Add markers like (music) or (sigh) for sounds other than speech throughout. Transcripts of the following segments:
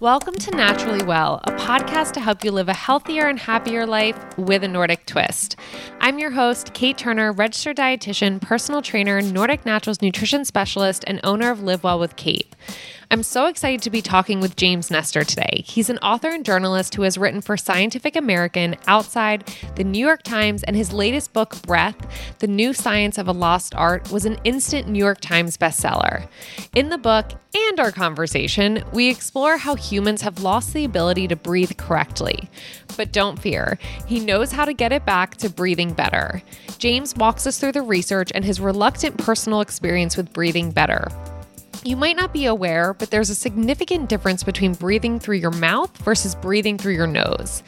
Welcome to Naturally Well, a podcast to help you live a healthier and happier life with a Nordic twist. I'm your host, Kate Turner, registered dietitian, personal trainer, Nordic Naturals nutrition specialist, and owner of Live Well with Kate. I'm so excited to be talking with James Nestor today. He's an author and journalist who has written for Scientific American, Outside, the New York Times, and his latest book, Breath The New Science of a Lost Art, was an instant New York Times bestseller. In the book and our conversation, we explore how humans have lost the ability to breathe correctly. But don't fear, he knows how to get it back to breathing better. James walks us through the research and his reluctant personal experience with breathing better. You might not be aware, but there's a significant difference between breathing through your mouth versus breathing through your nose.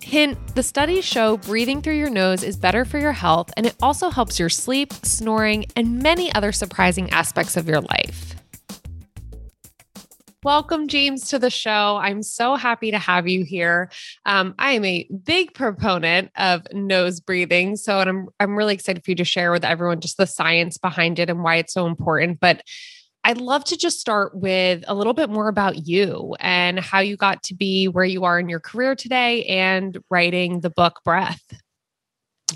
Hint the studies show breathing through your nose is better for your health, and it also helps your sleep, snoring, and many other surprising aspects of your life. Welcome, James, to the show. I'm so happy to have you here. Um, I am a big proponent of nose breathing, so I'm I'm really excited for you to share with everyone just the science behind it and why it's so important. But I'd love to just start with a little bit more about you and how you got to be where you are in your career today and writing the book Breath.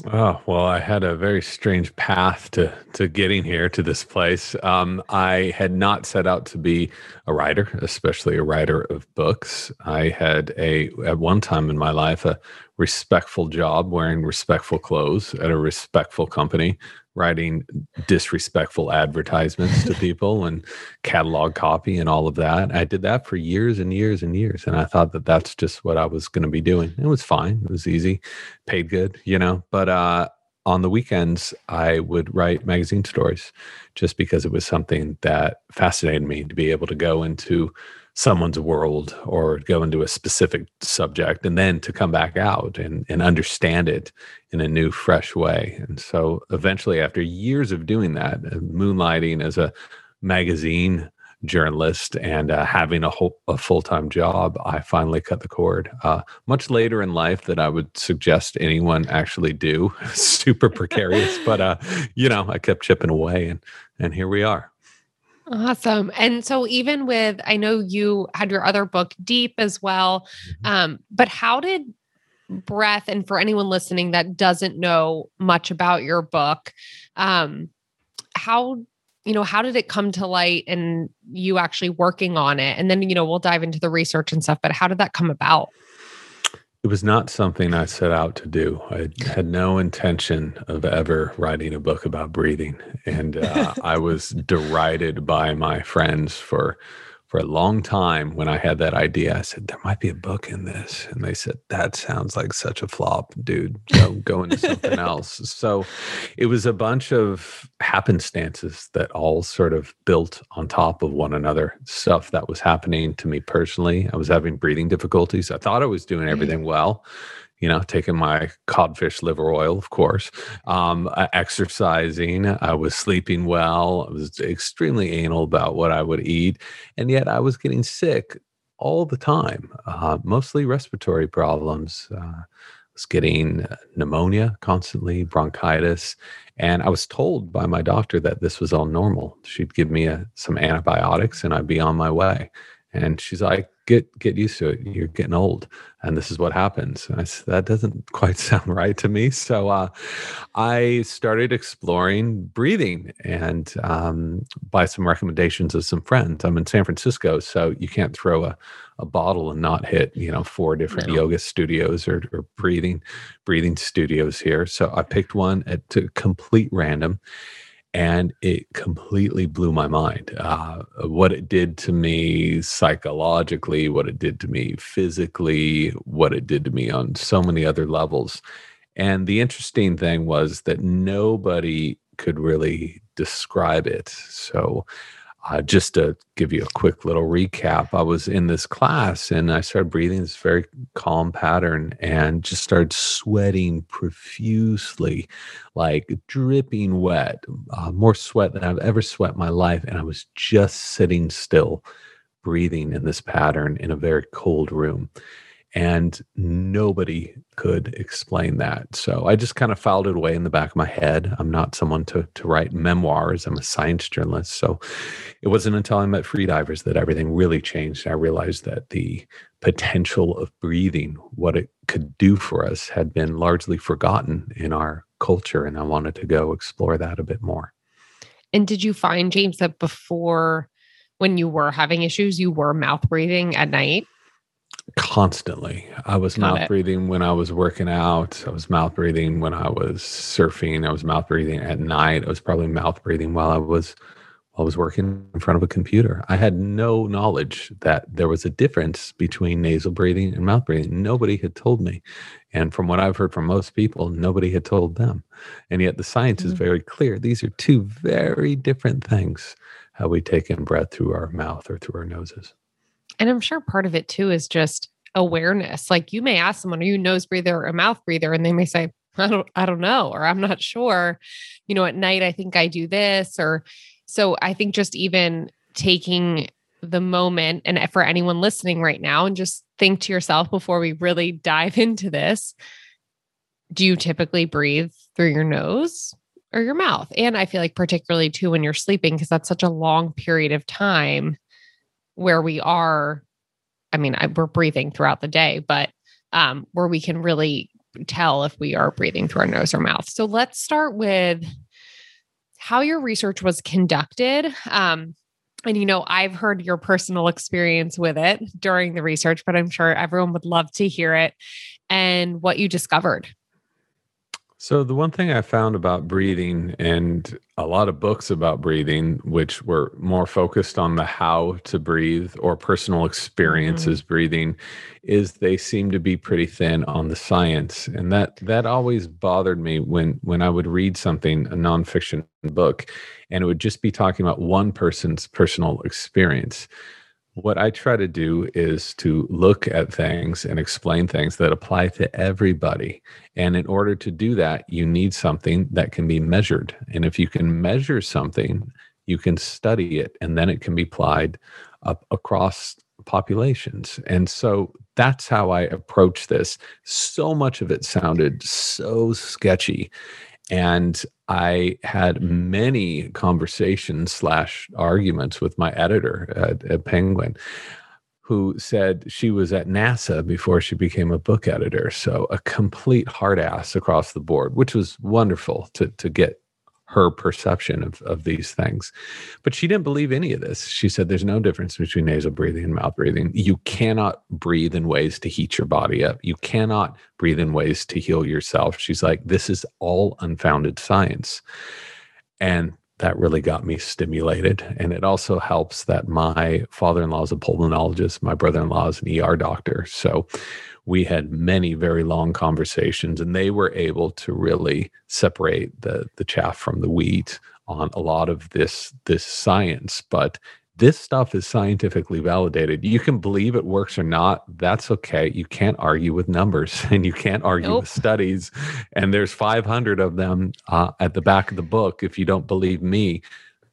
Oh well, I had a very strange path to to getting here to this place. Um, I had not set out to be a writer, especially a writer of books. I had a at one time in my life a respectful job, wearing respectful clothes at a respectful company, writing disrespectful advertisements to people and catalog copy and all of that. I did that for years and years and years. And I thought that that's just what I was going to be doing. It was fine. It was easy, paid good, you know, but, uh, on the weekends, I would write magazine stories just because it was something that fascinated me to be able to go into someone's world or go into a specific subject and then to come back out and, and understand it in a new fresh way. And so eventually after years of doing that uh, moonlighting as a magazine journalist and uh, having a, whole, a full-time job i finally cut the cord. Uh, much later in life that i would suggest anyone actually do. (laughs) Super precarious but uh, you know i kept chipping away and and here we are Awesome. And so even with I know you had your other book Deep as well. Mm-hmm. Um but how did breath and for anyone listening that doesn't know much about your book um how you know how did it come to light and you actually working on it and then you know we'll dive into the research and stuff but how did that come about it was not something I set out to do. I had no intention of ever writing a book about breathing. And uh, I was derided by my friends for for a long time when I had that idea. I said, there might be a book in this. And they said, that sounds like such a flop, dude. Go, go into something (laughs) else. So it was a bunch of happenstances that all sort of built on top of one another. Stuff that was happening to me personally. I was having breathing difficulties. I thought I was doing mm. everything well you know, taking my codfish liver oil, of course, um, uh, exercising. I was sleeping well. I was extremely anal about what I would eat. And yet I was getting sick all the time, uh, mostly respiratory problems. Uh, I was getting pneumonia constantly, bronchitis. And I was told by my doctor that this was all normal. She'd give me a, some antibiotics and I'd be on my way. And she's like, get get used to it. You're getting old, and this is what happens. I said, that doesn't (laughs) quite sound right to me. So uh, I started exploring breathing, and um, by some recommendations of some friends. I'm in San Francisco, so you can't throw a, a bottle and not hit you know four different no. yoga studios or, or breathing breathing studios here. So I picked one at complete random and it completely blew my mind. Uh, what it did to me psychologically, what it did to me physically, what it did to me on so many other levels. And the interesting thing was that nobody could really describe it. So uh, just to give you a quick little recap, I was in this class and I started breathing this very calm pattern and just started sweating profusely, like dripping wet, uh, more sweat than I've ever sweat my life. And I was just sitting still, breathing in this pattern in a very cold room. And nobody could explain that. So I just kind of filed it away in the back of my head. I'm not someone to to write memoirs. I'm a science journalist. So it wasn't until I met freedivers that everything really changed. I realized that the potential of breathing, what it could do for us, had been largely forgotten in our culture, and I wanted to go explore that a bit more. And did you find James that before when you were having issues, you were mouth breathing at night? Constantly. I was Got mouth it. breathing when I was working out. I was mouth breathing when I was surfing. I was mouth breathing at night. I was probably mouth breathing while I was while I was working in front of a computer. I had no knowledge that there was a difference between nasal breathing and mouth breathing. Nobody had told me. And from what I've heard from most people, nobody had told them. And yet the science mm-hmm. is very clear. These are two very different things how we take in breath through our mouth or through our noses. And I'm sure part of it too is just awareness. Like you may ask someone, are you nose breather or a mouth breather? And they may say, I don't, I don't know, or I'm not sure. You know, at night I think I do this. Or so I think just even taking the moment and for anyone listening right now and just think to yourself before we really dive (laughs) into this do you typically breathe through your nose or your mouth. And I feel like, particularly too, when you're sleeping, because that's such a long period of time where we are, I mean, I, we're breathing throughout the day, but um, where we can really tell if we are breathing through our nose or mouth. So let's start with how your research was conducted. Um, and you know, I've heard your personal experience with it during the research, but I'm sure everyone would love to hear it and what you discovered. So, the one thing I found about breathing and a lot of books about breathing, which were more focused on the how to breathe or personal experiences mm-hmm. breathing, is they seem to be pretty thin on the science. And that that always bothered me when when I would read something, a nonfiction book, and it would just be talking about one person's personal experience what I try to do is to look at things and explain things that apply to everybody. And in order to do that, you need something that can be measured. And if you can measure something, you can study it and then it can be applied up across populations. And so that's how I approach this. So much of it sounded so sketchy and I had many conversations slash arguments with my editor at, at, Penguin, who said she was at NASA before she became a book editor. So a complete hard ass across the board, which was wonderful to to get her perception of, of these things. But she didn't believe any of this. She said there's no difference between nasal breathing and mouth breathing. You cannot breathe in ways to heat your body up. You cannot breathe in ways to heal yourself. She's like, this is all unfounded science. And that really got me stimulated. And it also helps that my father in law is a pulmonologist, my brother in law is an ER doctor. So we had many very long conversations and they were able to really separate the the chaff from the wheat on a lot of this this science. But this stuff is scientifically validated. You can believe it works or not that's okay. You can't argue with numbers (laughs) and you can't argue nope. with studies. And there's 500 of them uh, at the back of the book if you don't believe me.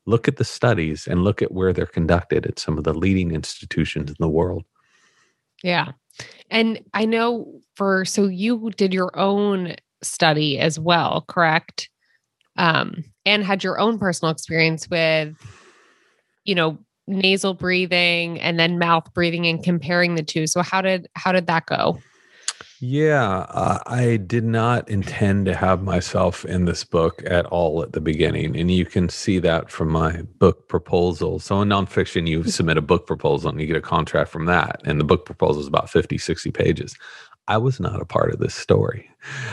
Look at the studies and look at where they're conducted at some of the leading institutions in the world. Yeah and I know for so you did your own study as well, correct? Um, and had your own personal experience with, you know, nasal breathing and then mouth breathing and comparing the two. So how did how did that go? Yeah, uh, I did not intend to have myself in this book at all at the beginning. And you can see that from my book proposal. So in nonfiction, you (laughs) submit a book proposal and you get a contract from that. And the book proposal is about 50, 60 pages. I was not a part of this story.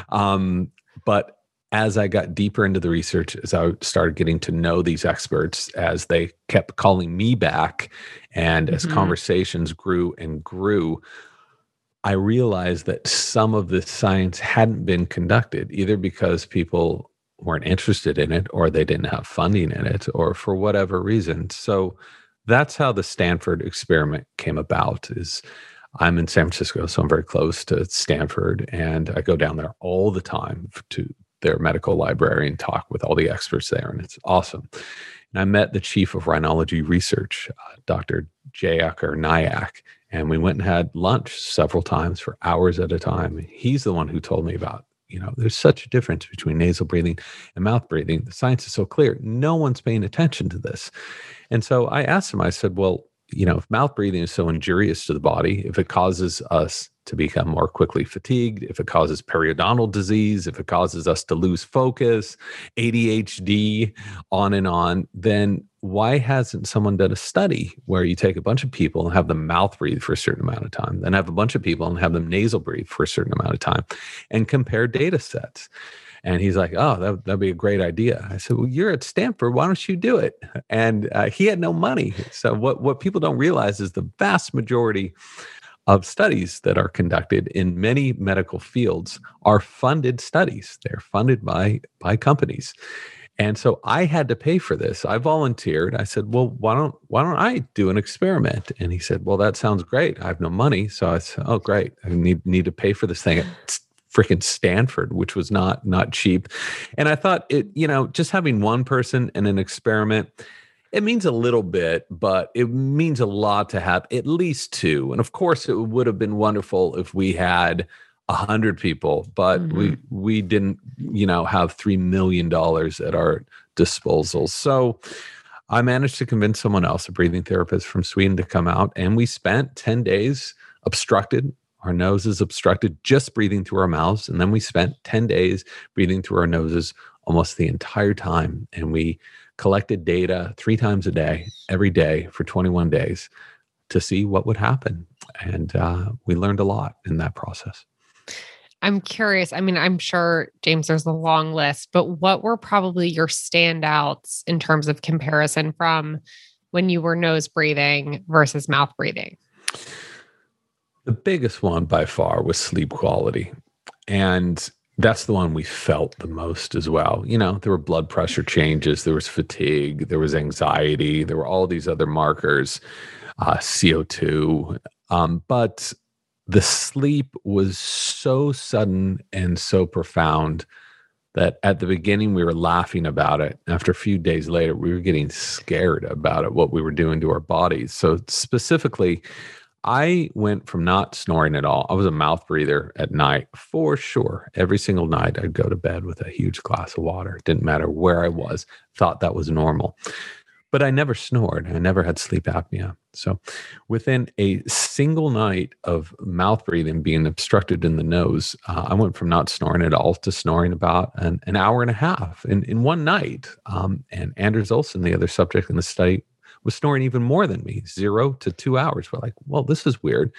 Um, but as I got deeper into the research, as I started getting to know these experts, as they kept calling me back, and as mm-hmm. conversations grew and grew, I realized that some of the science hadn't been conducted either because people weren't interested in it or they didn't have funding in it or for whatever reason. So that's how the Stanford experiment came about is I'm in San Francisco, so I'm very close to Stanford and I go down there all the time to their medical library and talk with all the experts there and it's awesome. And I met the chief of rhinology research, uh, Dr. Jayakar Nayak, and we went and had lunch several times for hours at a time. He's the one who told me about, you know, there's such a difference between nasal breathing and mouth breathing. The science is so clear. No one's paying attention to this. And so I asked him, I said, well, you know, if mouth breathing is so injurious to the body, if it causes us to become more quickly fatigued, if it causes periodontal disease, if it causes us to lose focus, ADHD, on and on, then why hasn't someone done a study where you take a bunch of people and have them mouth breathe for a certain amount of time, then have a bunch of people and have them nasal breathe for a certain amount of time and compare data sets? And he's like, oh, that, that'd be a great idea. I said, well, you're at Stanford. Why don't you do it? And uh, he had no money. So what, what people don't realize is the vast majority of studies that are conducted in many medical fields are funded studies. They're funded by, by companies. And so I had to pay for this. I volunteered. I said, "Well, why don't why don't I do an experiment?" And he said, "Well, that sounds great. I have no money." So I said, "Oh, great. I need need to pay for this thing." At freaking Stanford, which was not not cheap. And I thought it, you know, just having one person in an experiment, it means a little bit, but it means a lot to have at least two. And of course, it would have been wonderful if we had a hundred people, but mm-hmm. we we didn't, you know, have three million dollars at our disposal. So I managed to convince someone else, a breathing therapist from Sweden, to come out, and we spent 10 days obstructed our nose is obstructed just breathing through our mouths. And then we spent 10 days breathing through our noses almost the entire time. And we collected data three times a day, every day for 21 days to see what would happen. And uh, we learned a lot in that process. I'm curious. I mean, I'm sure, James, there's a long list, but what were probably your standouts in terms of comparison from when you were nose breathing versus mouth breathing? The biggest one by far was sleep quality. And that's the one we felt the most as well. You know, there were blood pressure changes, there was fatigue, there was anxiety, there were all these other markers, uh, CO2. Um, but the sleep was so sudden and so profound that at the beginning we were laughing about it. After a few days later, we were getting scared about it, what we were doing to our bodies. So, specifically, I went from not snoring at all. I was a mouth breather at night for sure. Every single night, I'd go to bed with a huge glass of water. Didn't matter where I was, thought that was normal. But I never snored. I never had sleep apnea. So within a single night of mouth breathing being obstructed in the nose, uh, I went from not snoring at all to snoring about an, an hour and a half in, in one night. Um, and Anders Olsson, the other subject in the study, was snoring even more than me, zero to two hours. We're like, well, this is weird.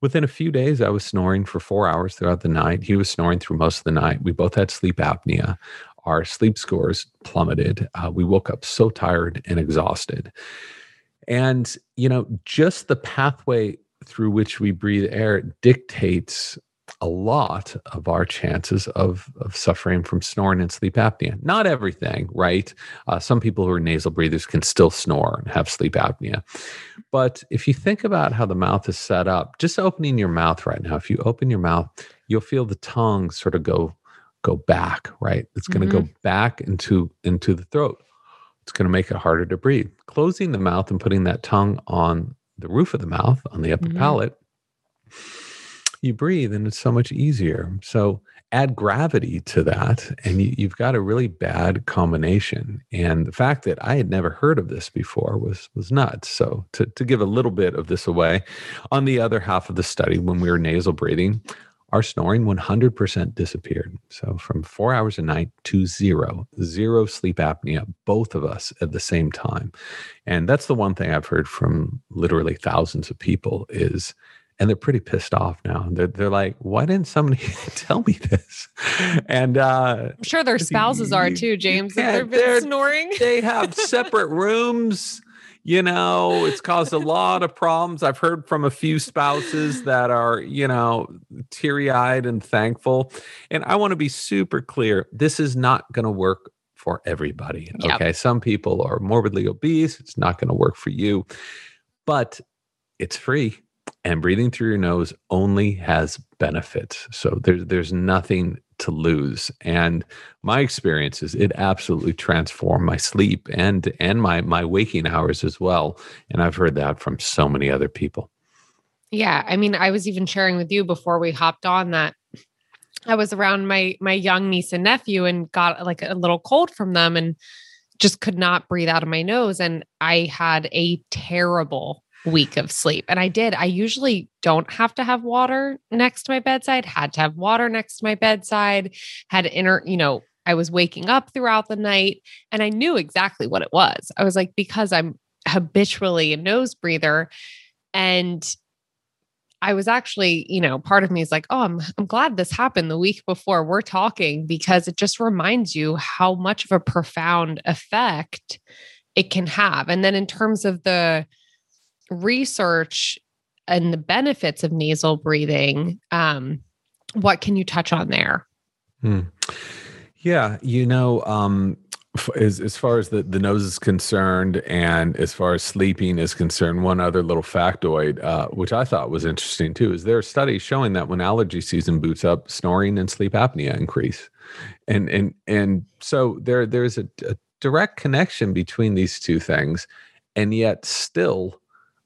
Within a few days, I was snoring for four hours throughout the night. He was snoring through most of the night. We both had sleep apnea. Our sleep scores plummeted. Uh, we woke up so tired and exhausted. And, you know, just the pathway through which we breathe air dictates a lot of our chances of, of suffering from snoring and sleep apnea. Not everything, right? Uh, some people who are nasal breathers can still snore and have sleep apnea. But if you think about how the mouth is set up, just opening your mouth right now, if you open your mouth, you'll feel the tongue sort of go go back, right? It's going to mm-hmm. go back into into the throat. It's going to make it harder to breathe. Closing the mouth and putting that tongue on the roof of the mouth, on the upper mm-hmm. palate you breathe and it's so much easier. So add gravity to that, and you, have got a really bad combination. And the fact that I had never heard of this before was was nuts. So to, to give a little bit of this away, on the other half of the study, when we were nasal breathing, our snoring 100% disappeared. So from four hours a night to zero, zero sleep apnea, both of us at the same time. And that's the one thing I've heard from literally thousands of people is and they're pretty pissed off now. They're they're like, why didn't somebody (laughs) tell me this? And uh, I'm sure their spouses are too, James. They've been snoring. they have separate (laughs) rooms. You know, it's caused a lot of problems. I've heard from a few spouses that are, you know, teary eyed and thankful. And I want to be super clear this is not going to work for everybody. Okay. Yep. Some people are morbidly obese. It's not going to work for you, but it's free and breathing through your nose only has benefits. So there's there's nothing to lose. And my experience is it absolutely transformed my sleep and and my my waking hours as well. And I've heard that from so many other people. Yeah, I mean, I was even sharing with you before we hopped on that I was around my my young niece and nephew and got like a little cold from them and just could not breathe out of my nose and I had a terrible week of sleep. And I did. I usually don't have to have water next to my bedside, had to have water next to my bedside, had inner, you know, I was waking up throughout the night and I knew exactly what it was. I was like, because I'm habitually a nose breather and I was actually, you know, part of me is like, oh, I'm I'm glad this happened the week before we're talking because it just reminds you how much of a profound effect it can have. And then in terms of the research and the benefits of nasal breathing, um, what can you touch on there? Hmm. Yeah, you know, um, as as far as the, the nose is concerned, and as far as sleeping is concerned, one other little factoid, uh, which I thought was interesting too, is there are studies showing that when allergy season boots up, snoring and sleep apnea increase, and and and so there there's a, a direct connection between these two things, and yet still,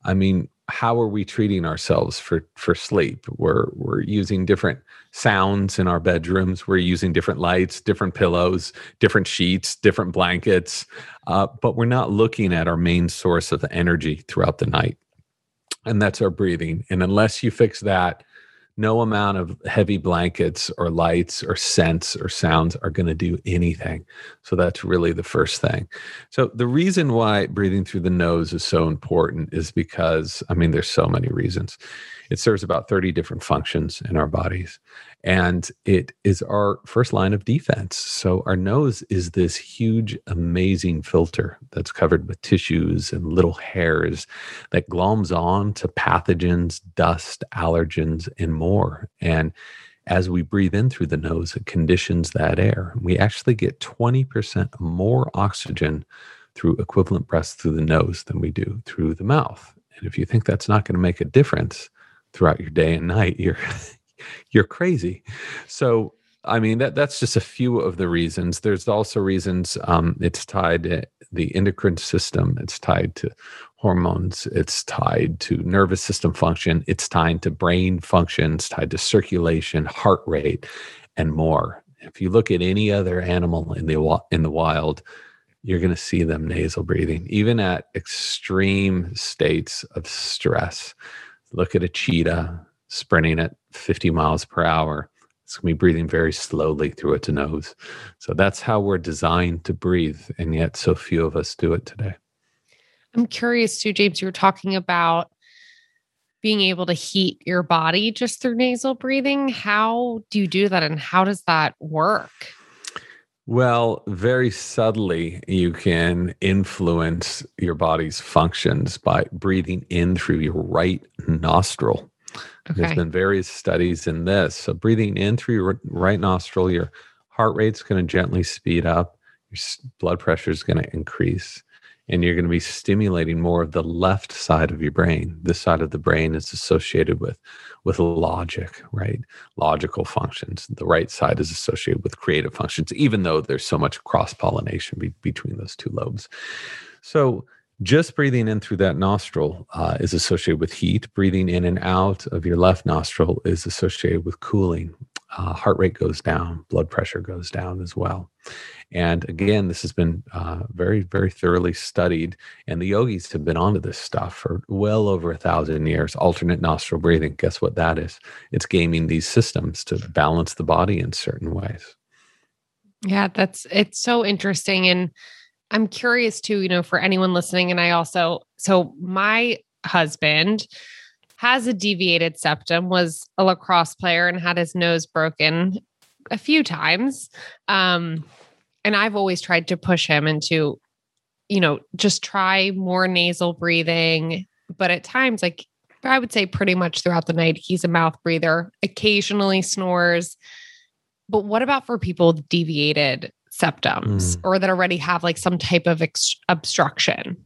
I mean, how are we treating ourselves for for sleep? We're we're using different sounds in our bedrooms. We're using different lights different pillows different sheets different blankets uh, but we're not looking at our main source of energy throughout the night and that's our breathing. And unless you fix that no amount of heavy blankets or lights or scents or sounds are going to do anything. So that's really the first thing. So the reason why breathing through the nose is so important is because, I mean, there's so many reasons. It serves about 30 different functions in our bodies and it is our first line of defense. So, our nose is this huge, amazing filter that's covered with tissues and little hairs that gloms on to pathogens, dust, allergens, and more. And as we breathe in through the nose, it conditions that air. We actually get 20% more oxygen through equivalent breaths through the nose than we do through the mouth. And if you think that's not going to make a difference throughout your day and night, you're (laughs) you're crazy. So, I mean, that that's just a few of the reasons. There's also reasons um, it's tied to the endocrine system. It's tied to hormones. It's tied to nervous system function. It's tied to brain functions, tied to circulation, heart rate, and more. If you look at any other animal in the in the wild, you're going to see them nasal breathing, even at extreme states of stress. Look at a cheetah sprinting at 50 miles per hour. It's going to be breathing very slowly through its nose. So that's how we're designed to breathe. And yet, so few of us do it today. I'm curious too, James. You were talking about being able to heat your body just through nasal breathing. How do you do that? And how does that work? Well, very subtly, you can influence your body's functions by breathing in through your right nostril. Okay. There's been various studies in this. So, breathing in through your right nostril, your heart rate's going to gently speed up, your blood pressure is going to increase, and you're going to be stimulating more of the left side of your brain. This side of the brain is associated with with logic, right? Logical functions. The right side is associated with creative functions, even though there's so much cross pollination be- between those two lobes. So, just breathing in through that nostril uh, is associated with heat. Breathing in and out of your left nostril is associated with cooling. Uh, heart rate goes down, blood pressure goes down as well. And again, this has been uh, very, very thoroughly studied. And the yogis have been onto this stuff for well over a thousand years. Alternate nostril breathing. Guess what that is? It's gaming these systems to balance the body in certain ways. Yeah, that's it's so interesting. And I'm curious too, you know, for anyone listening, and I also, so my husband has a deviated septum, was a lacrosse player and had his nose broken a few times. Um, and I've always tried to push him into, you know, just try more nasal breathing. But at times, like I would say pretty much throughout the night, he's a mouth breather, occasionally snores. But what about for people with deviated septums mm. or that already have like some type of ex- obstruction?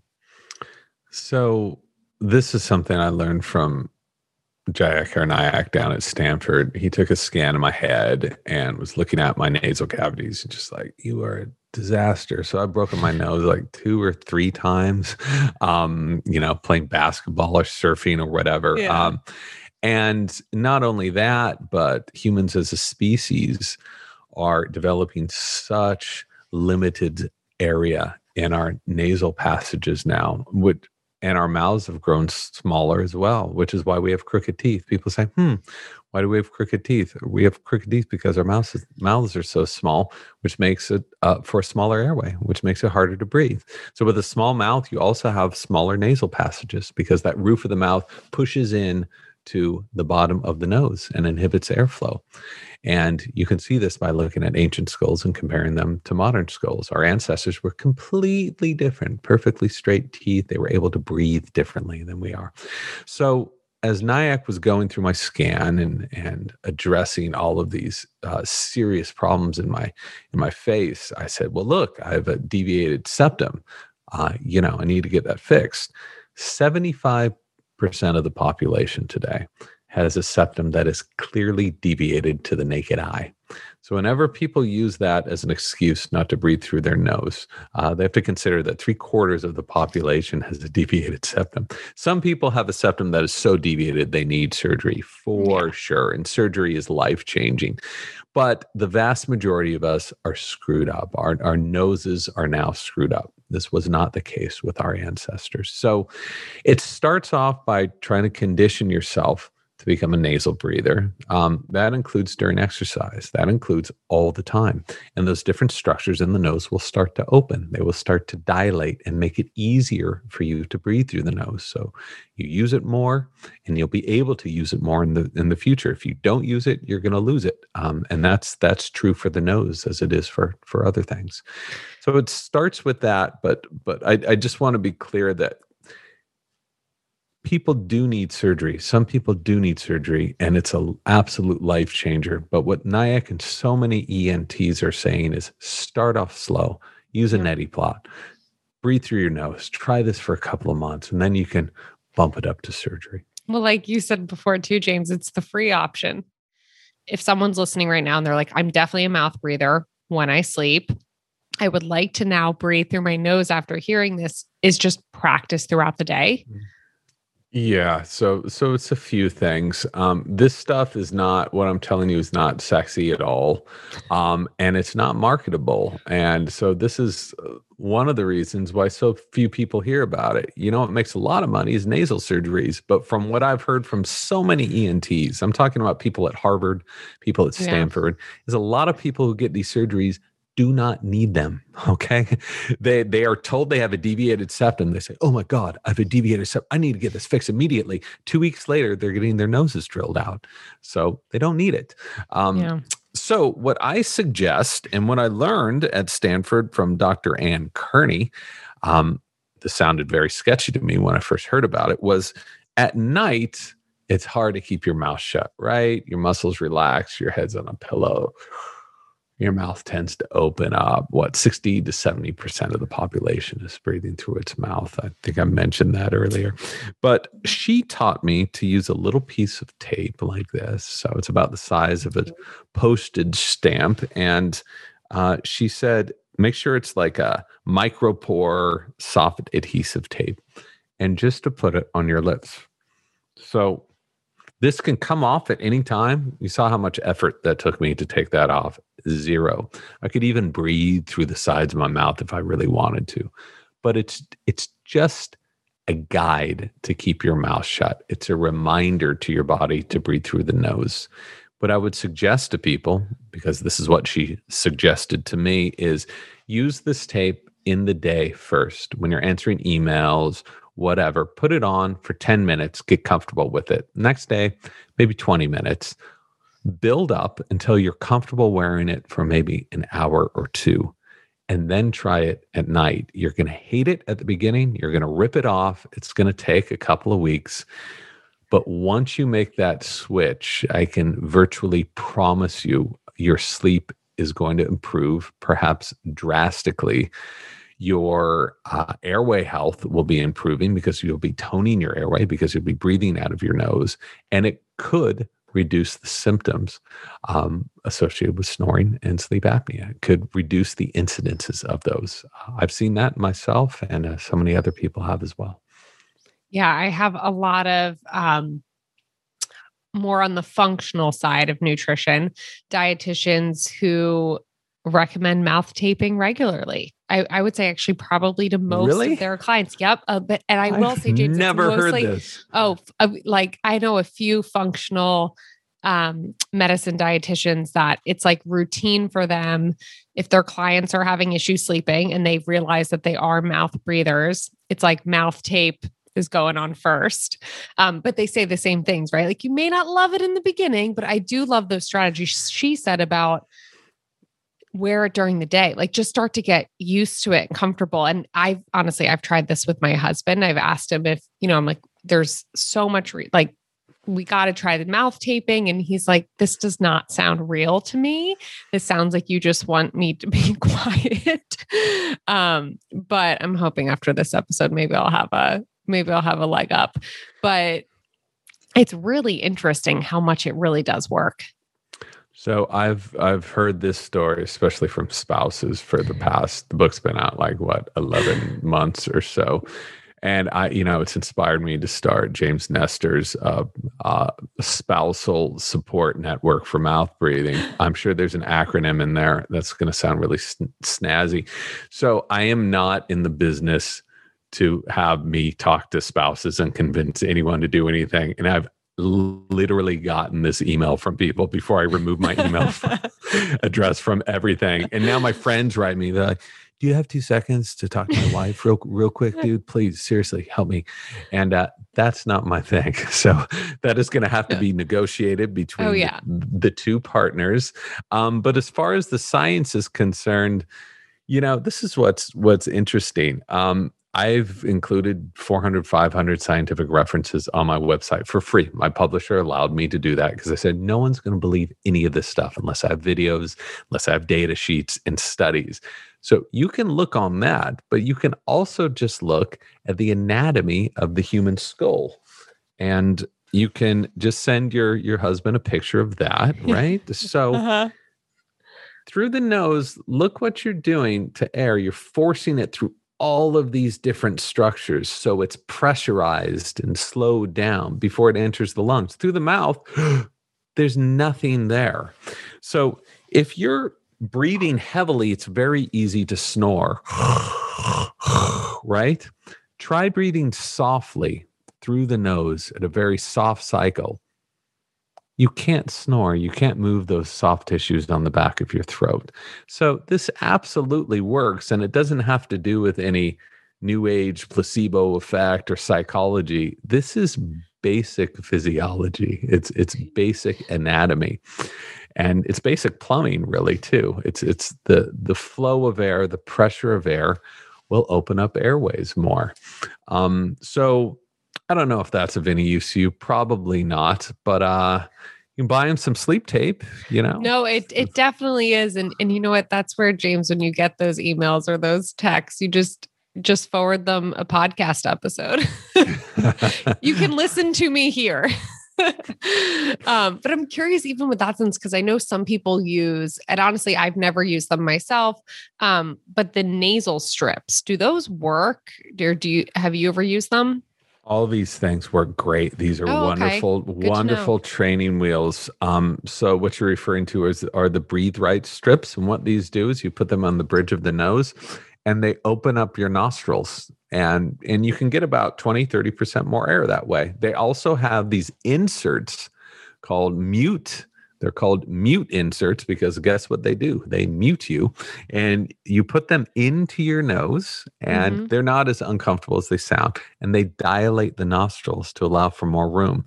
So, this is something I learned from Jayakar Nayak down at Stanford. He took a scan of my head and was looking at my nasal cavities and just like, you are a disaster. So I've broken my nose like two or three times, (laughs) um, you know, playing basketball or surfing or whatever. Yeah. Um, and not only that, but humans as a species are developing such limited area in our nasal passages now, which and our mouths have grown smaller as well, which is why we have crooked teeth. People say, hmm, why do we have crooked teeth? We have crooked teeth because our mouths, mouths are so small, which makes it uh, for a smaller airway, which makes it harder to breathe. So, with a small mouth, you also have smaller nasal passages because that roof of the mouth pushes in to the bottom of the nose and inhibits airflow. And you can see this by looking at ancient skulls and comparing them to modern skulls. Our ancestors were completely different, perfectly straight teeth. They were able to breathe differently than we are. So, as Nayak was going through my scan and and addressing all of these uh, serious problems in my in my face, I said, "Well, look, I have a deviated septum. Uh, you know, I need to get that fixed." Seventy five of the population today has a septum that is clearly deviated to the naked eye. So, whenever people use that as an excuse not to breathe through their nose, uh, they have to consider that three quarters of the population has a deviated septum. Some people have a septum that is so deviated they need surgery for yeah. sure, and surgery is life changing. But the vast majority of us are screwed up. Our, our noses are now screwed up. This was not the case with our ancestors. So, it starts off by trying to condition yourself to become a nasal breather. Um, that includes during exercise. That includes all the time. And those different structures in the nose will start to open. They will start to dilate and make it easier for you to breathe through the nose. So you use it more, and you'll be able to use it more in the in the future. If you don't use it, you're going to lose it. Um, and that's that's true for the nose as it is for for other things. So it starts with that, but but I, I just want to be clear that people do need surgery. Some people do need surgery, and it's an absolute life changer. But what Nayak and so many ENTs are saying is start off slow, use a neti pot, breathe through your nose, try this for a couple of months, and then you can bump it up to surgery. Well, like you said before, too, James, it's the free option. If someone's listening right now and they're like, I'm definitely a mouth breather when I sleep, I would like to now breathe through my nose after hearing this, is just practice throughout the day. Mm-hmm yeah, so so it's a few things. Um, this stuff is not what I'm telling you is not sexy at all, um, and it's not marketable. And so this is uh, one of the reasons why so few people hear about it. You know, it makes a lot of money is nasal surgeries, but from what I've heard from so many ENTs, I'm talking about people at Harvard, people at Stanford, yeah. there's a lot of people who get these surgeries do not need them. (laughs) Okay. They they are told they have a deviated septum. They say, Oh my God, I have a deviated septum. I need to get this fixed immediately. Two weeks later, they're getting their noses drilled out. So they don't need it. Um, yeah. So, what I suggest and what I learned at Stanford from Dr. Ann Kearney, um, this sounded very sketchy to me when I first heard about it, was at night, it's hard to keep your mouth shut, right? Your muscles relax, your head's on a pillow your mouth tends to open up. What 60 to 70% of the population is breathing through its mouth. I think I mentioned that earlier. But she taught me to use a little piece of tape like this. So it's about the size of a postage stamp. And uh, she said, make sure it's like a micropore soft adhesive tape and just to put it on your lips. So this can come off at any time. You saw how much effort that took me to take that off. Zero. I could even breathe through the sides of my mouth if I really wanted to. But it's it's just a guide to keep your mouth shut. It's a reminder to your body to breathe through the nose. What I would suggest to people, because this is what she suggested to me, is use this tape in the day first when you're answering emails whatever, put it on for 10 minutes, get comfortable with it. Next day, maybe 20 minutes. Build up until you're comfortable wearing it for maybe an hour or two, and then try it at night. You're going to hate it at the beginning. You're going to rip it off. It's going to take a couple of weeks. But once you make that switch, I can virtually promise you your sleep is going to improve, perhaps drastically Your uh, airway health will be improving because you'll be toning your airway because you'll be breathing out of your nose. And it could reduce the symptoms um, associated with snoring and sleep apnea. It could reduce the incidences of those. Uh, I've seen that myself, and uh, so many other people have as well. Yeah, I have a lot of um, more on the functional side of nutrition dietitians who recommend mouth taping regularly. I, I would say actually probably to most Really? of their clients. Yep. Uh, but and I will I've say, James, never heard this. Oh, uh, like I know a few functional um, medicine dietitians that it's like routine for them if their clients are having issues sleeping and they've realized that they are mouth breathers. It's like mouth tape is going on first. Um, but they say the same things, right? Like you may not love it in the beginning, but I do love those strategies she said about wear it during the day like just start to get used to it and comfortable. And i've honestly i've tried this with my husband. I've asked him if you know i'm like there's so much re- like we got to try the mouth taping. And he's like this does not sound real to me. This sounds like you just want me to be (laughs) quiet. Um but i'm hoping after this episode maybe i'll have a maybe i'll have a leg up. But it's really interesting how much it really does work So I've I've heard this story, especially from spouses, for the past. The book's been out like what eleven months or so, and I, you know, it's inspired me to start James Nestor's uh, uh, spousal support network for mouth breathing. (laughs) I'm sure there's an acronym in there that's going to sound really sn- snazzy. So I am not in the business to have me talk to spouses and convince anyone to do anything, and I've literally gotten this email from people before I remove my email f- (laughs) address from everything. And now my friends write me, they're like, do you have two seconds to talk to my wife real, real quick, (laughs) dude? Please, seriously, help me. And uh, that's not my thing. (laughs) So that is going to have to be negotiated between Oh, the- the, two partners. Um, but as far as the science is concerned, you know, this is what's what's interesting. Um, I've included 400, 500 scientific references on my website for free. My publisher allowed me to do that because I said, no one's going to believe any of this stuff unless I have videos, unless I have data sheets and studies. So you can look on that, but you can also just look at the anatomy of the human skull. And you can just send your your husband a picture of that, (laughs) right? so uh-huh. through the nose, look what you're doing to air. You're forcing it through all of these different structures. So it's pressurized and slowed down before it enters the lungs. Through the mouth, (gasps) there's nothing there. So if you're breathing heavily, it's very easy to snore, (sighs) right? Try breathing softly through the nose at a very soft cycle you can't snore. You can't move those soft tissues on the back of your throat. So this absolutely works. And it doesn't have to do with any new age placebo effect or psychology. This is basic physiology. It's it's basic anatomy. And it's basic plumbing really too. It's it's the the flow of air, the pressure of air will open up airways more. Um, so I don't know if that's of any use to you. Probably not. But uh, you can buy him some sleep tape. You know. No, it it definitely is, and and you know what? That's where James, when you get those emails or those texts, you just just forward them a podcast episode. (laughs) you can listen to me here. (laughs) um, but I'm curious, even with that sense, because I know some people use, and honestly, I've never used them myself. Um, but the nasal strips, do those work? Or do you have you ever used them? All these things work great. These are Oh, wonderful, know. wonderful training wheels. Um, so what you're referring to is are the breathe right strips, and what these do is you put them on the bridge of the nose, and they open up your nostrils, and and you can get about 20, 30 percent more air that way. They also have these inserts called mute. They're called mute inserts because guess what they do? They mute you and you put them into your nose and Mhm. they're not as uncomfortable as they sound and they dilate the nostrils to allow for more room.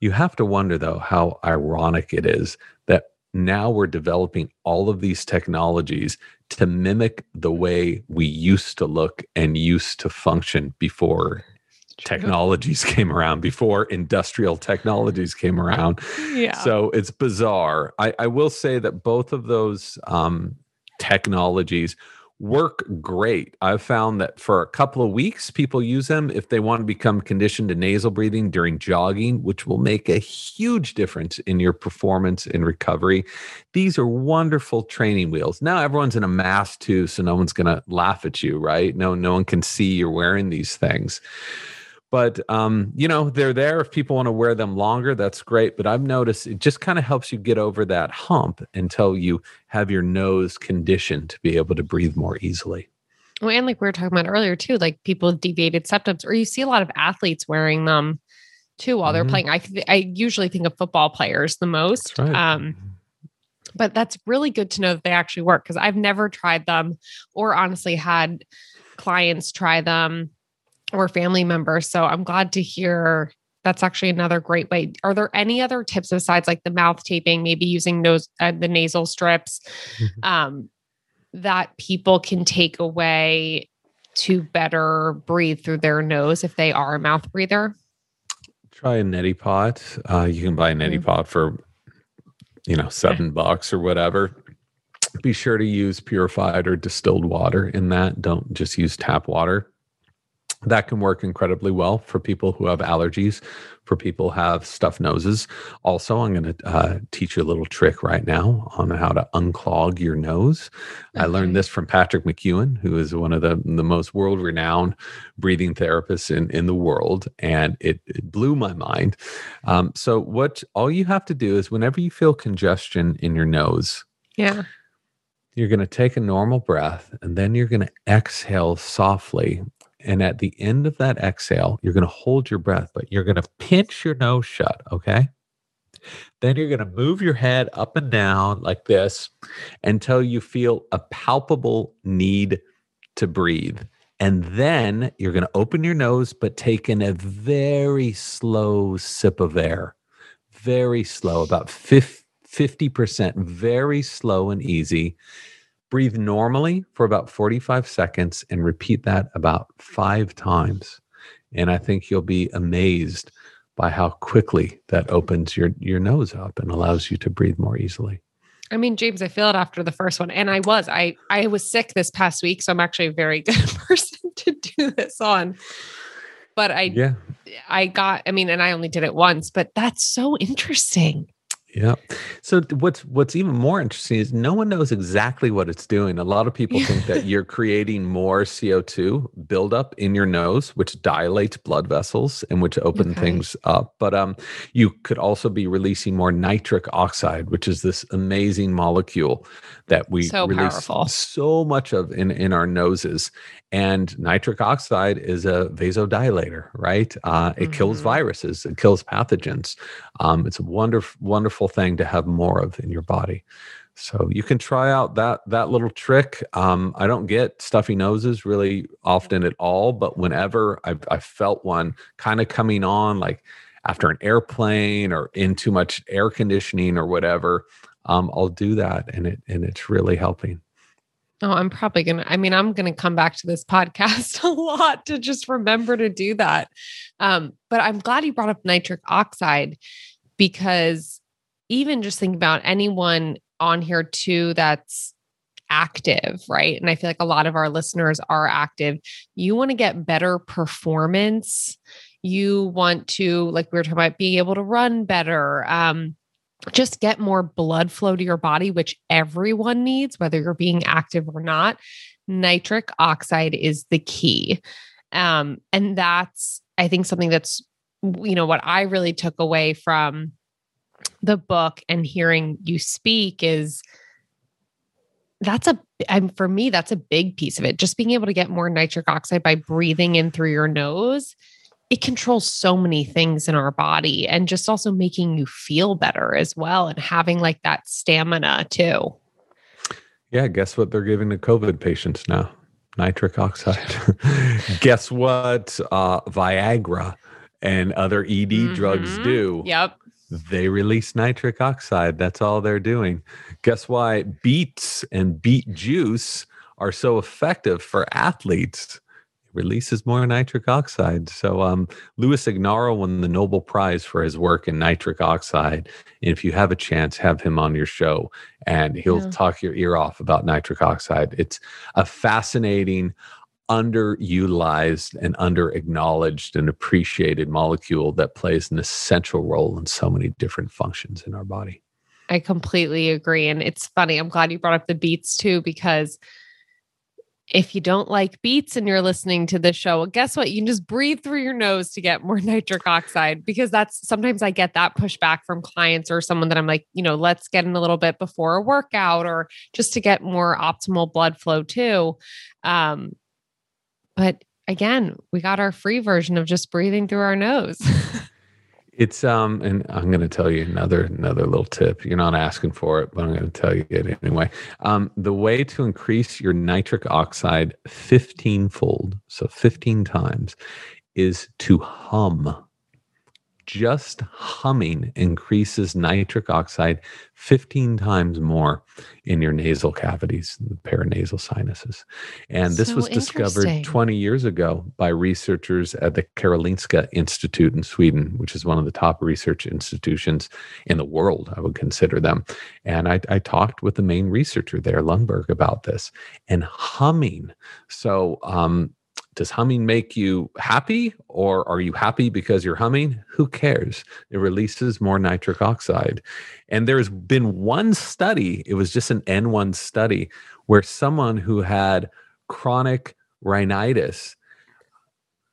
You have to wonder though how ironic it is that now we're developing all of these technologies to mimic the way we used to look and used to function before technologies came around, before industrial technologies came around. Yeah. So it's bizarre. I, I will say that both of those um, technologies work great. I've found that for a couple of weeks, people use them if they want to become conditioned to nasal breathing during jogging, which will make a huge difference in your performance and recovery. These are wonderful training wheels. Now everyone's in a mask too, so no one's going to laugh at you, right? No, no one can see you're wearing these things but um, you know they're there if people want to wear them longer that's great but i've noticed it just kind of helps you get over that hump until you have your nose conditioned to be able to breathe more easily well and like we were talking about earlier too like people with deviated septums or you see a lot of athletes wearing them too while they're mm-hmm. playing i i usually think of football players the most right. um but that's really good to know that they actually work because i've never tried them or honestly had clients try them or family members. So I'm glad to hear that's actually another great way. Are there any other tips besides like the mouth taping, maybe using those uh, the nasal strips (laughs) um, that people can take away to better breathe through their nose if they are a mouth breather? Try a neti pot. Uh, you can buy a neti mm-hmm. pot for you know seven bucks or whatever. Be sure to use purified or distilled water in that. Don't just use tap water that can work incredibly well for people who have allergies for people who have stuffed noses. Also i'm going to uh, teach you a little trick right now on how to unclog your nose. Okay. i learned this from Patrick McKeown who is one of the, the most world renowned breathing therapists in, in the world and it, it blew my mind. Um, so what all you have to do is whenever you feel congestion in your nose yeah. you're going to take a normal breath and then you're going to exhale softly and at the end of that exhale, you're going to hold your breath, but you're going to pinch your nose shut. Okay. Then you're going to move your head up and down like this until you feel a palpable need to breathe. And then you're going to open your nose, but take in a very slow sip of air. Very slow, about 50%, very slow and easy. Breathe normally for about 45 seconds and repeat that about five times. And I think you'll be amazed by how quickly that opens your, your nose up and allows you to breathe more easily. I mean, James, I feel it after the first one. And I was, I I was sick this past week. So I'm actually a very (laughs) good person to do this on. But I yeah, I got, I mean, and I only did it once, but that's so interesting. Yeah. So what's what's even more interesting is no one knows exactly what it's doing. A lot of people think that (laughs) you're creating more CO2 buildup in your nose, which dilates blood vessels and which open okay. things up. But um, you could also be releasing more nitric oxide, which is this amazing molecule that we so release powerful. so much of in, in our noses. And nitric oxide is a vasodilator, right? Uh, it mm-hmm. kills viruses, it kills pathogens. Um, it's a wonderful, wonderful thing to have more of in your body. So you can try out that that little trick. Um, I don't get stuffy noses really often at all, but whenever I've, I've felt one kind of coming on, like after an airplane or in too much air conditioning or whatever, um, I'll do that, and it and it's really helping. Oh, I'm probably gonna. I mean, I'm gonna come back to this podcast (laughs) a lot to just remember to do that. Um, but I'm glad you brought up nitric oxide because even just think about anyone on here too that's active, right? And I feel like a lot of our listeners are active. You want to get better performance. You want to, like we were talking about, being able to run better. Um, just get more blood flow to your body, which everyone needs, whether you're being active or not. Nitric oxide is the key. Um, and that's, I think, something that's, you know, what I really took away from the book and hearing you speak is that's a I'm, for me that's a big piece of it just being able to get more nitric oxide by breathing in through your nose it controls so many things in our body and just also making you feel better as well and having like that stamina too. Yeah, guess what they're giving to COVID patients now? Nitric oxide. (laughs) guess what uh, Viagra and other ED mm-hmm. drugs do? Yep. They release nitric oxide. That's all they're doing. Guess why beets and beet juice are so effective for athletes? It releases more nitric oxide. So, um, Louis Ignarro won the Nobel Prize for his work in nitric oxide. And if you have a chance, have him on your show and he'll yeah. talk your ear off about nitric oxide. It's a fascinating, underutilized, and under acknowledged and appreciated molecule that plays an essential role in so many different functions in our body. I completely agree. And it's funny. I'm glad you brought up the beets too, because if you don't like beets and you're listening to this show, well, guess what? You can just breathe through your nose to get more (laughs) nitric oxide because that's sometimes I get that pushback from clients or someone that I'm like, you know, let's get in a little bit before a workout or just to get more optimal blood flow too. Um, but again, we got our free version of just breathing through our nose. (laughs) It's um, and I'm going to tell you another another little tip. You're not asking for it, but I'm going to tell you it anyway. Um, the way to increase your nitric oxide 15 fold, so 15 times, is to hum just humming increases nitric oxide 15 times more in your nasal cavities, the paranasal sinuses. And this so was discovered 20 years ago by researchers at the Karolinska Institute in Sweden, which is one of the top research institutions in the world, I would consider them. And I, I talked with the main researcher there, Lundberg, about this and humming. So, um, does humming make you happy or are you happy because you're humming? Who cares? It releases more nitric oxide. And there's been one study, it was just an N1 study, where someone who had chronic rhinitis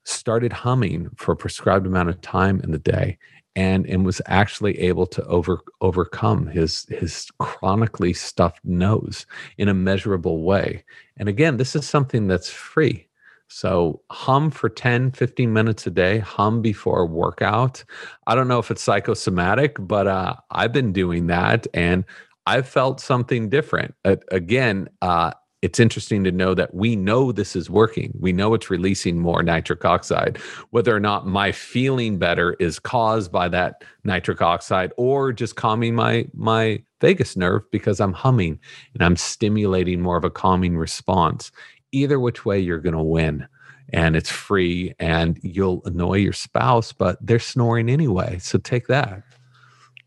started humming for a prescribed amount of time in the day and and was actually able to over overcome his his chronically stuffed nose in a measurable way and again this is something that's free so hum for 10, 15 minutes a day, hum before workout. I don't know if it's psychosomatic, but uh, I've been doing that and I've felt something different. Uh, again, uh, it's interesting to know that we know this is working. We know it's releasing more nitric oxide. Whether or not my feeling better is caused by that nitric oxide or just calming my my vagus nerve because I'm humming and I'm stimulating more of a calming response either which way you're going to win and it's free and you'll annoy your spouse but they're snoring anyway so take that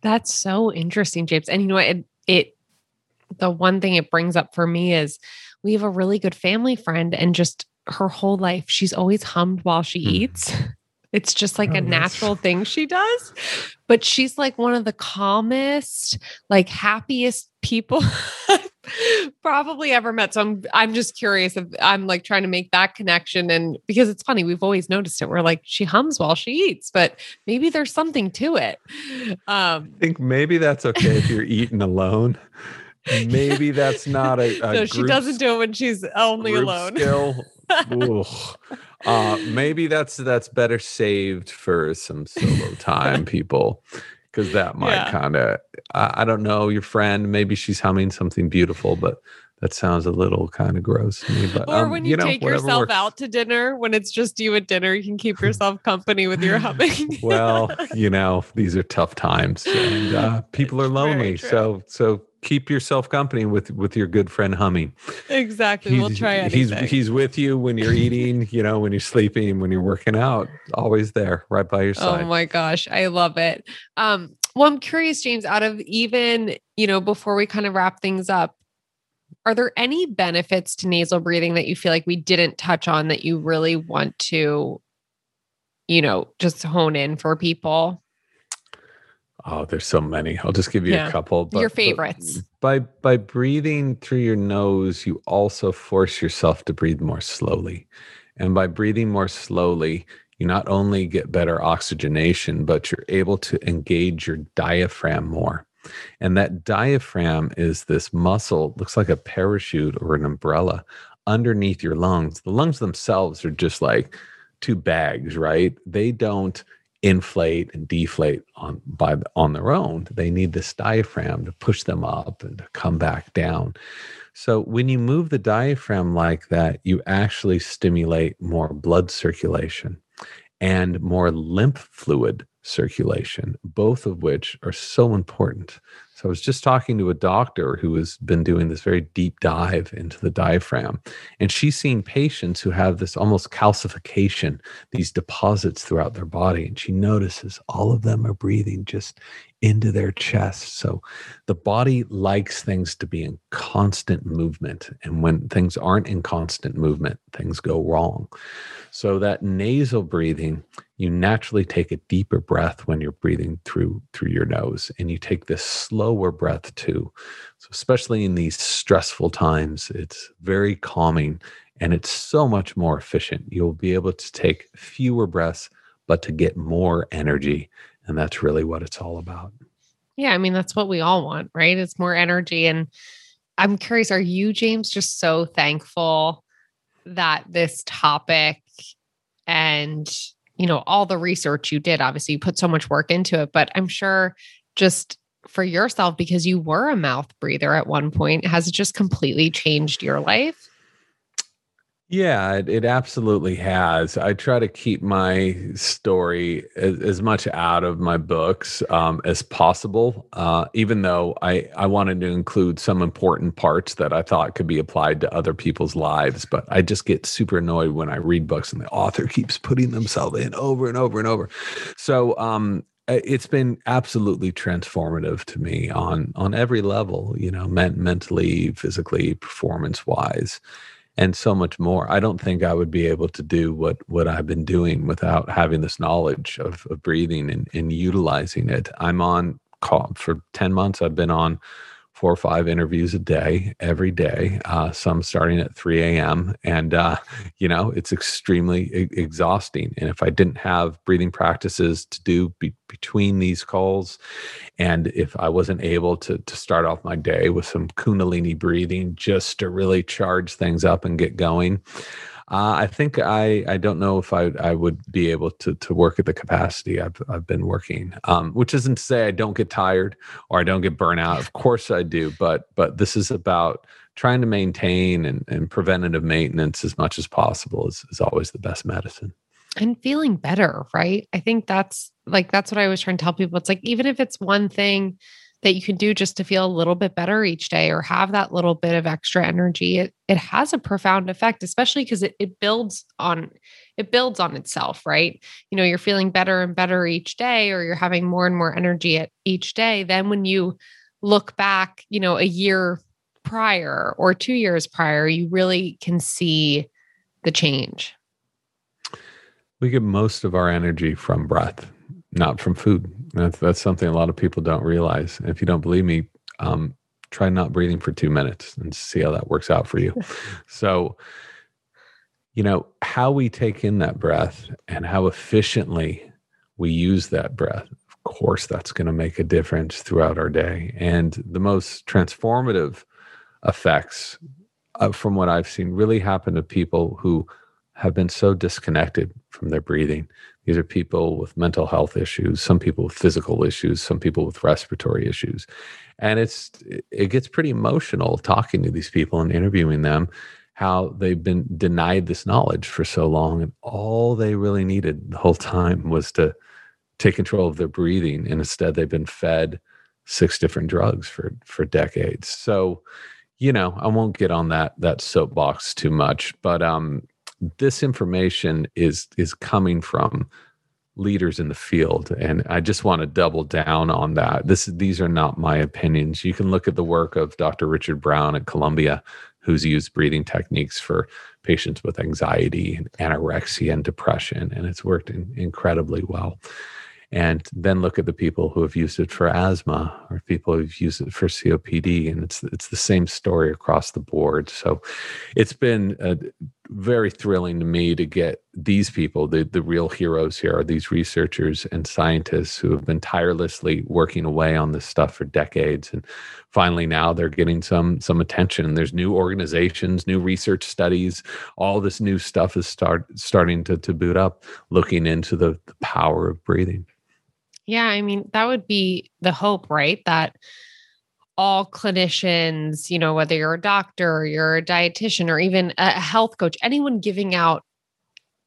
that's so interesting james and you know what it, it the one thing it brings up for me is we have a really good family friend and just her whole life she's always hummed while she mm. eats (laughs) it's just like oh, a natural thing she does. But she's like one of the calmest, like happiest people (laughs) (laughs) probably ever met. So I'm I'm just curious if I'm like trying to make that connection. And because it's funny, we've always noticed it. We're like, she hums while she eats, but maybe there's something to it. Um, I think maybe that's okay if you're eating alone. Maybe (laughs) that's not a, a no. She doesn't do it when she's only alone. Skill. (laughs) uh, maybe that's that's better saved for some solo time, people because that might yeah. kind of I, I, don't know your friend maybe she's humming something beautiful but that sounds a little kind of gross to me but or um, when you, you know, take yourself works. out to dinner when it's just you at dinner you can keep yourself (laughs) company with your humming (laughs) well you know these are tough times and uh, (laughs) people are lonely so so keep yourself company with with your good friend humming. Exactly. He's, we'll try anything. He's he's with you when you're eating, you know, when you're sleeping, when you're working out, always there, right by your oh side. Oh my gosh, I love it. Um, well, I'm curious, James, out of even, you know, before we kind of wrap things up, are there any benefits to nasal breathing that you feel like we didn't touch on that you really want to, you know, just hone in for people? Oh, there's so many. I'll just give you yeah. a couple. But, your favorites. By by breathing through your nose, you also force yourself to breathe more slowly. And by breathing more slowly, you not only get better oxygenation, but you're able to engage your diaphragm more. And that diaphragm is this muscle, looks like a parachute or an umbrella underneath your lungs. The lungs themselves are just like two bags, right? They don't inflate and deflate on by on their own. They need this diaphragm to push them up and to come back down. So when you move the diaphragm like that, you actually stimulate more blood circulation and more lymph fluid circulation, both of which are so important So I was just talking to a doctor who has been doing this very deep dive into the diaphragm, and she's seen patients who have this almost calcification, these deposits throughout their body, and she notices all of them are breathing just into their chest. So the body likes things to be in constant movement, and when things aren't in constant movement, things go wrong. So that nasal breathing you naturally take a deeper breath when you're breathing through through your nose and you take this slower breath too so especially in these stressful times it's very calming and it's so much more efficient you'll be able to take fewer breaths but to get more energy and that's really what it's all about yeah i mean that's what we all want right it's more energy and i'm curious are you james just so thankful that this topic and you know, all the research you did. Obviously, you put so much work into it, but I'm sure just for yourself, because you were a mouth breather at one point, has it just completely changed your life? Yeah, it, it, absolutely has. I try to keep my story as, as much out of my books um, as possible, uh, even though I, I wanted to include some important parts that I thought could be applied to other people's lives. But I just get super annoyed when I read books and the author keeps putting themselves in over and over and over. So um, it's been absolutely transformative to me on on every level, you know, men- mentally, physically, performance wise and so much more. I don't think I would be able to do what what I've been doing without having this knowledge of, of breathing and, and utilizing it. I'm on call for 10 months. I've been on four or five interviews a day, every day, uh, some starting at 3 a.m. And, uh, you know, it's extremely e- exhausting. And if I didn't have breathing practices to do be- between these calls, and if I wasn't able to, to start off my day with some Kundalini breathing just to really charge things up and get going, uh, I think I I don't know if I I would be able to to work at the capacity I've I've been working. Um, which isn't to say I don't get tired or I don't get burnout. Of course I do, but but this is about trying to maintain and, and preventative maintenance as much as possible is, is always the best medicine and feeling better right i think that's like that's what i was trying to tell people it's like even if it's one thing that you can do just to feel a little bit better each day or have that little bit of extra energy it, it has a profound effect especially because it, it builds on it builds on itself right? You know you're feeling better and better each day or you're having more and more energy at each day. Then when you look back you know a year prior or two years prior you really can see the change. We get most of our energy from breath not from food. That's that's something a lot of people don't realize. If you don't believe me, um, try not breathing for two minutes and see how that works out for you. (laughs) so, you know how we take in that breath and how efficiently we use that breath. Of course, that's going to make a difference throughout our day. And the most transformative effects, uh, from what I've seen, really happen to people who have been so disconnected from their breathing. These are people with mental health issues, some people with physical issues, some people with respiratory issues. And it's it gets pretty emotional talking to these people and interviewing them how they've been denied this knowledge for so long and all they really needed the whole time was to take control of their breathing and instead they've been fed six different drugs for for decades. So, you know, I won't get on that that soapbox too much, but um this information is is coming from leaders in the field and i just want to double down on that. This these are not my opinions. You can look at the work of dr richard brown at columbia who's used breathing techniques for patients with anxiety and anorexia and depression and it's worked in, incredibly well. And then look at the people who have used it for asthma or people who've used it for COPD and it's it's the same story across the board. So it's been very thrilling to me to get these people the the real heroes here are these researchers and scientists who have been tirelessly working away on this stuff for decades and finally now they're getting some some attention there's new organizations new research studies all this new stuff is start starting to to boot up looking into the, the power of breathing yeah, I mean, that would be the hope, right? That all clinicians, you know, whether you're a doctor or you're a dietitian or even a health coach, anyone giving out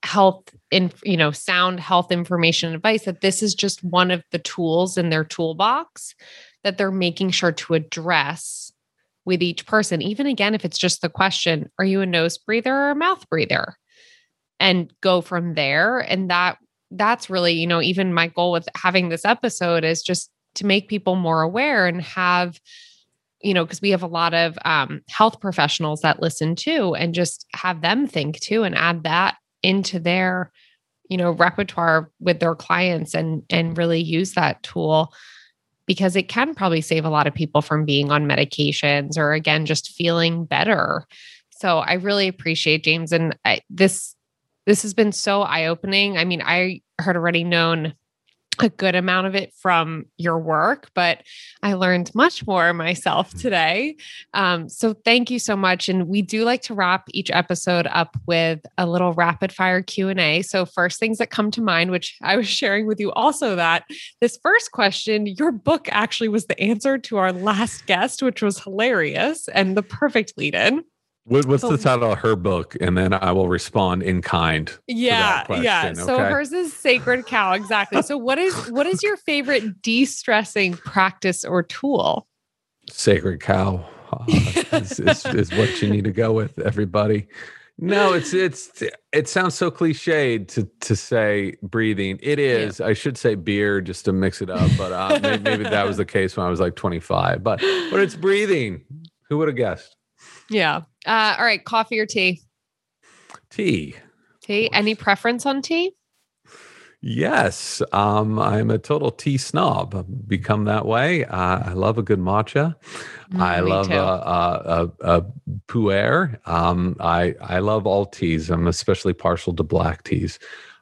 health in you know sound health information advice that this is just one of the tools in their toolbox that they're making sure to address with each person. Even again if it's just the question are you a nose breather or a mouth breather? and go from there. And that that's really you know even my goal with having this episode is just to make people more aware and have you know because we have a lot of um, health professionals that listen too and just have them think too and add that into their you know repertoire with their clients and and really use that tool because it can probably save a lot of people from being on medications or again just feeling better. So i really appreciate james and I, this this has been so eye-opening. I mean i heard already known a good amount of it from your work, but I learned much more myself mm. today. Um, so thank you so much. And we do like to wrap each episode up with a little rapid fire Q and A. So first things that come to mind, which I was sharing with you also that this first question, your book actually was the answer to our last guest, which was hilarious and the perfect lead in. What, what's the title of her book? And then I will respond in kind. Yeah, yeah. So okay? hers is Sacred Cow, exactly. So what is what is your favorite de-stressing practice or tool? Sacred Cow (laughs) uh, is, is, is what you need to go with, everybody. No, it's it's it sounds so cliched to to say breathing. It is. Yeah. I should say beer just to mix it up, but uh, maybe, maybe that was the case when I was like 25. But but it's breathing. Who would have guessed? Yeah. Uh, all right. Coffee or tea? Tea. Tea. Any preference on tea? Yes, um, I'm a total tea snob. I've become that way. Uh, I love a good matcha. Mm, I love a, a, a, a pu'er. Um, I I love all teas. I'm especially partial to black teas.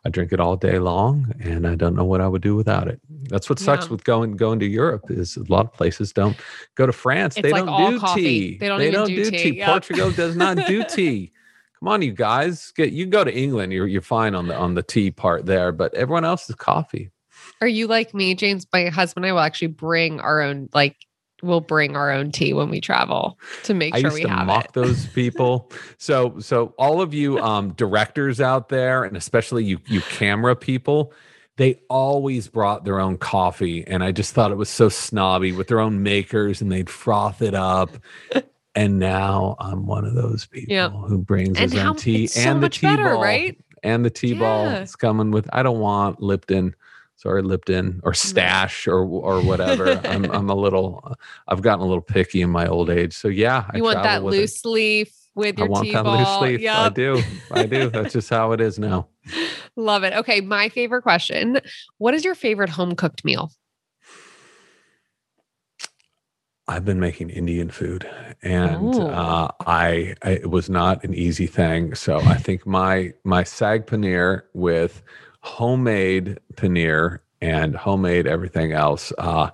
I drink it all day long, and I don't know what I would do without it. That's what sucks yeah. with going going to Europe is a lot of places don't go to France. It's they like don't do coffee. tea. They don't, they don't do, do, tea. tea. Portugal does not do (laughs) tea. Come on, you guys. Get you go to England. You're you're fine on the on the tea part there, but everyone else is coffee. Are you like me, James? My husband and I will actually bring our own like we'll bring our own tea when we travel to make I sure we to have mock it. those (laughs) people. So so all of you um directors out there and especially you you camera people, they always brought their own coffee and I just thought it was so snobby with their own makers and they'd froth it up. (laughs) and now I'm one of those people yep. who brings and his own tea and the tea better, ball, right? And the tea yeah. ball. It's coming with I don't want Lipton sorry Lipton or Stash or or whatever. I'm (laughs) I'm a little I've gotten a little picky in my old age. So yeah, you I want that loose it. leaf with your I want that ball. loose leaf. Yep. I do. I do. That's just how it is (laughs) now. Love it. Okay, my favorite question. What is your favorite home cooked meal? I've been making Indian food, and uh, I, I, it was not an easy thing. So I think my my sag paneer with homemade paneer and homemade everything else uh,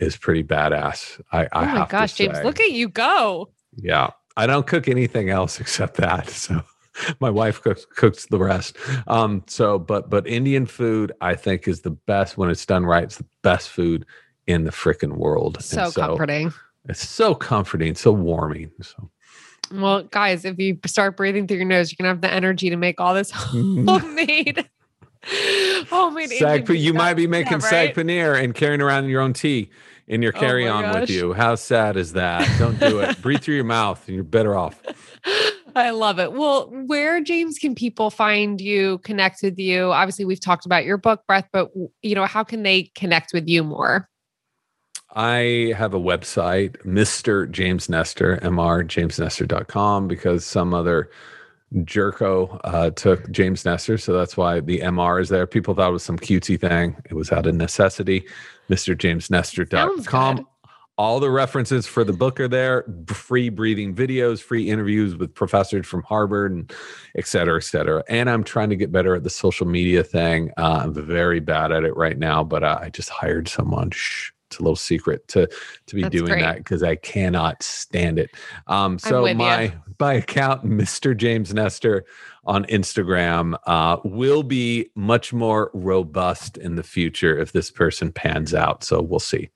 is pretty badass. I, I oh my gosh, James, look at you go. Yeah, I don't cook anything else (laughs) except that. So (laughs) my wife cooks cooks the rest. Um, so, but but Indian food, I think, is the best when it's done right. It's the best food in the freaking world. So, so comforting. It's so comforting, so warming. So. Well, guys, if you start breathing through your nose, you're gonna have the energy to make all this (laughs) homemade (laughs) Oh, homemade sag, You might be making right? sag paneer and carrying around your own tea in your carry on oh with you. How sad is that? Don't do it. (laughs) Breathe through your mouth and you're better off. I love it. Well, where James can people find you, connect with you? Obviously, we've talked about your book, Breath, but you know, how can they connect with you more? I have a website, Mr. James Nestor, mrjamesnestor.com, because some other Jerko uh, took James Nestor, so that's why the MR is there. People thought it was some cutesy thing. It was out of necessity. MrJamesNestor.com. All the references for the book are there. Free breathing videos, free interviews with professors from Harvard, and et cetera, et cetera. And I'm trying to get better at the social media thing. Uh, I'm very bad at it right now, but uh, I just hired someone. Shh it's a little secret to to be That's doing great. that because I cannot stand it. Um, so my my account, Mr. James Nestor on Instagram, uh, will be much more robust in the future if this person pans out. So we'll see.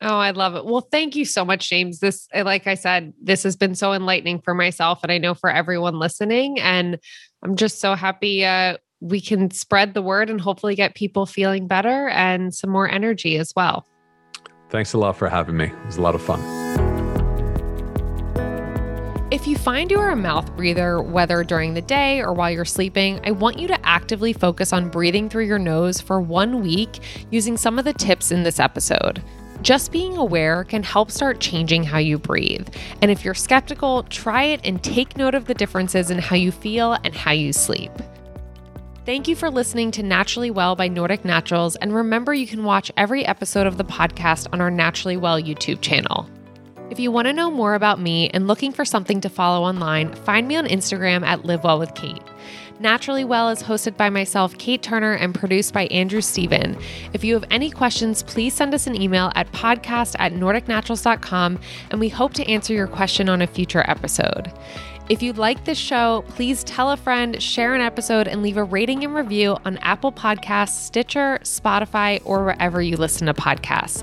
Oh, I love it. Well, thank you so much, James. This, like I said, this has been so enlightening for myself and I know for everyone listening. And I'm just so happy uh, we can spread the word and hopefully get people feeling better and some more energy as well. Thanks a lot for having me. It was a lot of fun. If you find you are a mouth breather, whether during the day or while you're sleeping, I want you to actively focus on breathing through your nose for one week using some of the tips in this episode. Just being aware can help start changing how you breathe. And if you're skeptical, try it and take note of the differences in how you feel and how you sleep. Thank you for listening to Naturally Well by Nordic Naturals. And remember, you can watch every episode of the podcast on our Naturally Well YouTube channel. If you want to know more about me and looking for something to follow online, find me on Instagram at Live Well with Kate. Naturally Well is hosted by myself, Kate Turner, and produced by Andrew Steven. If you have any questions, please send us an email at podcast at nordicnaturals.com, and we hope to answer your question on a future episode. If you like this show, please tell a friend, share an episode, and leave a rating and review on Apple Podcasts, Stitcher, Spotify, or wherever you listen to podcasts.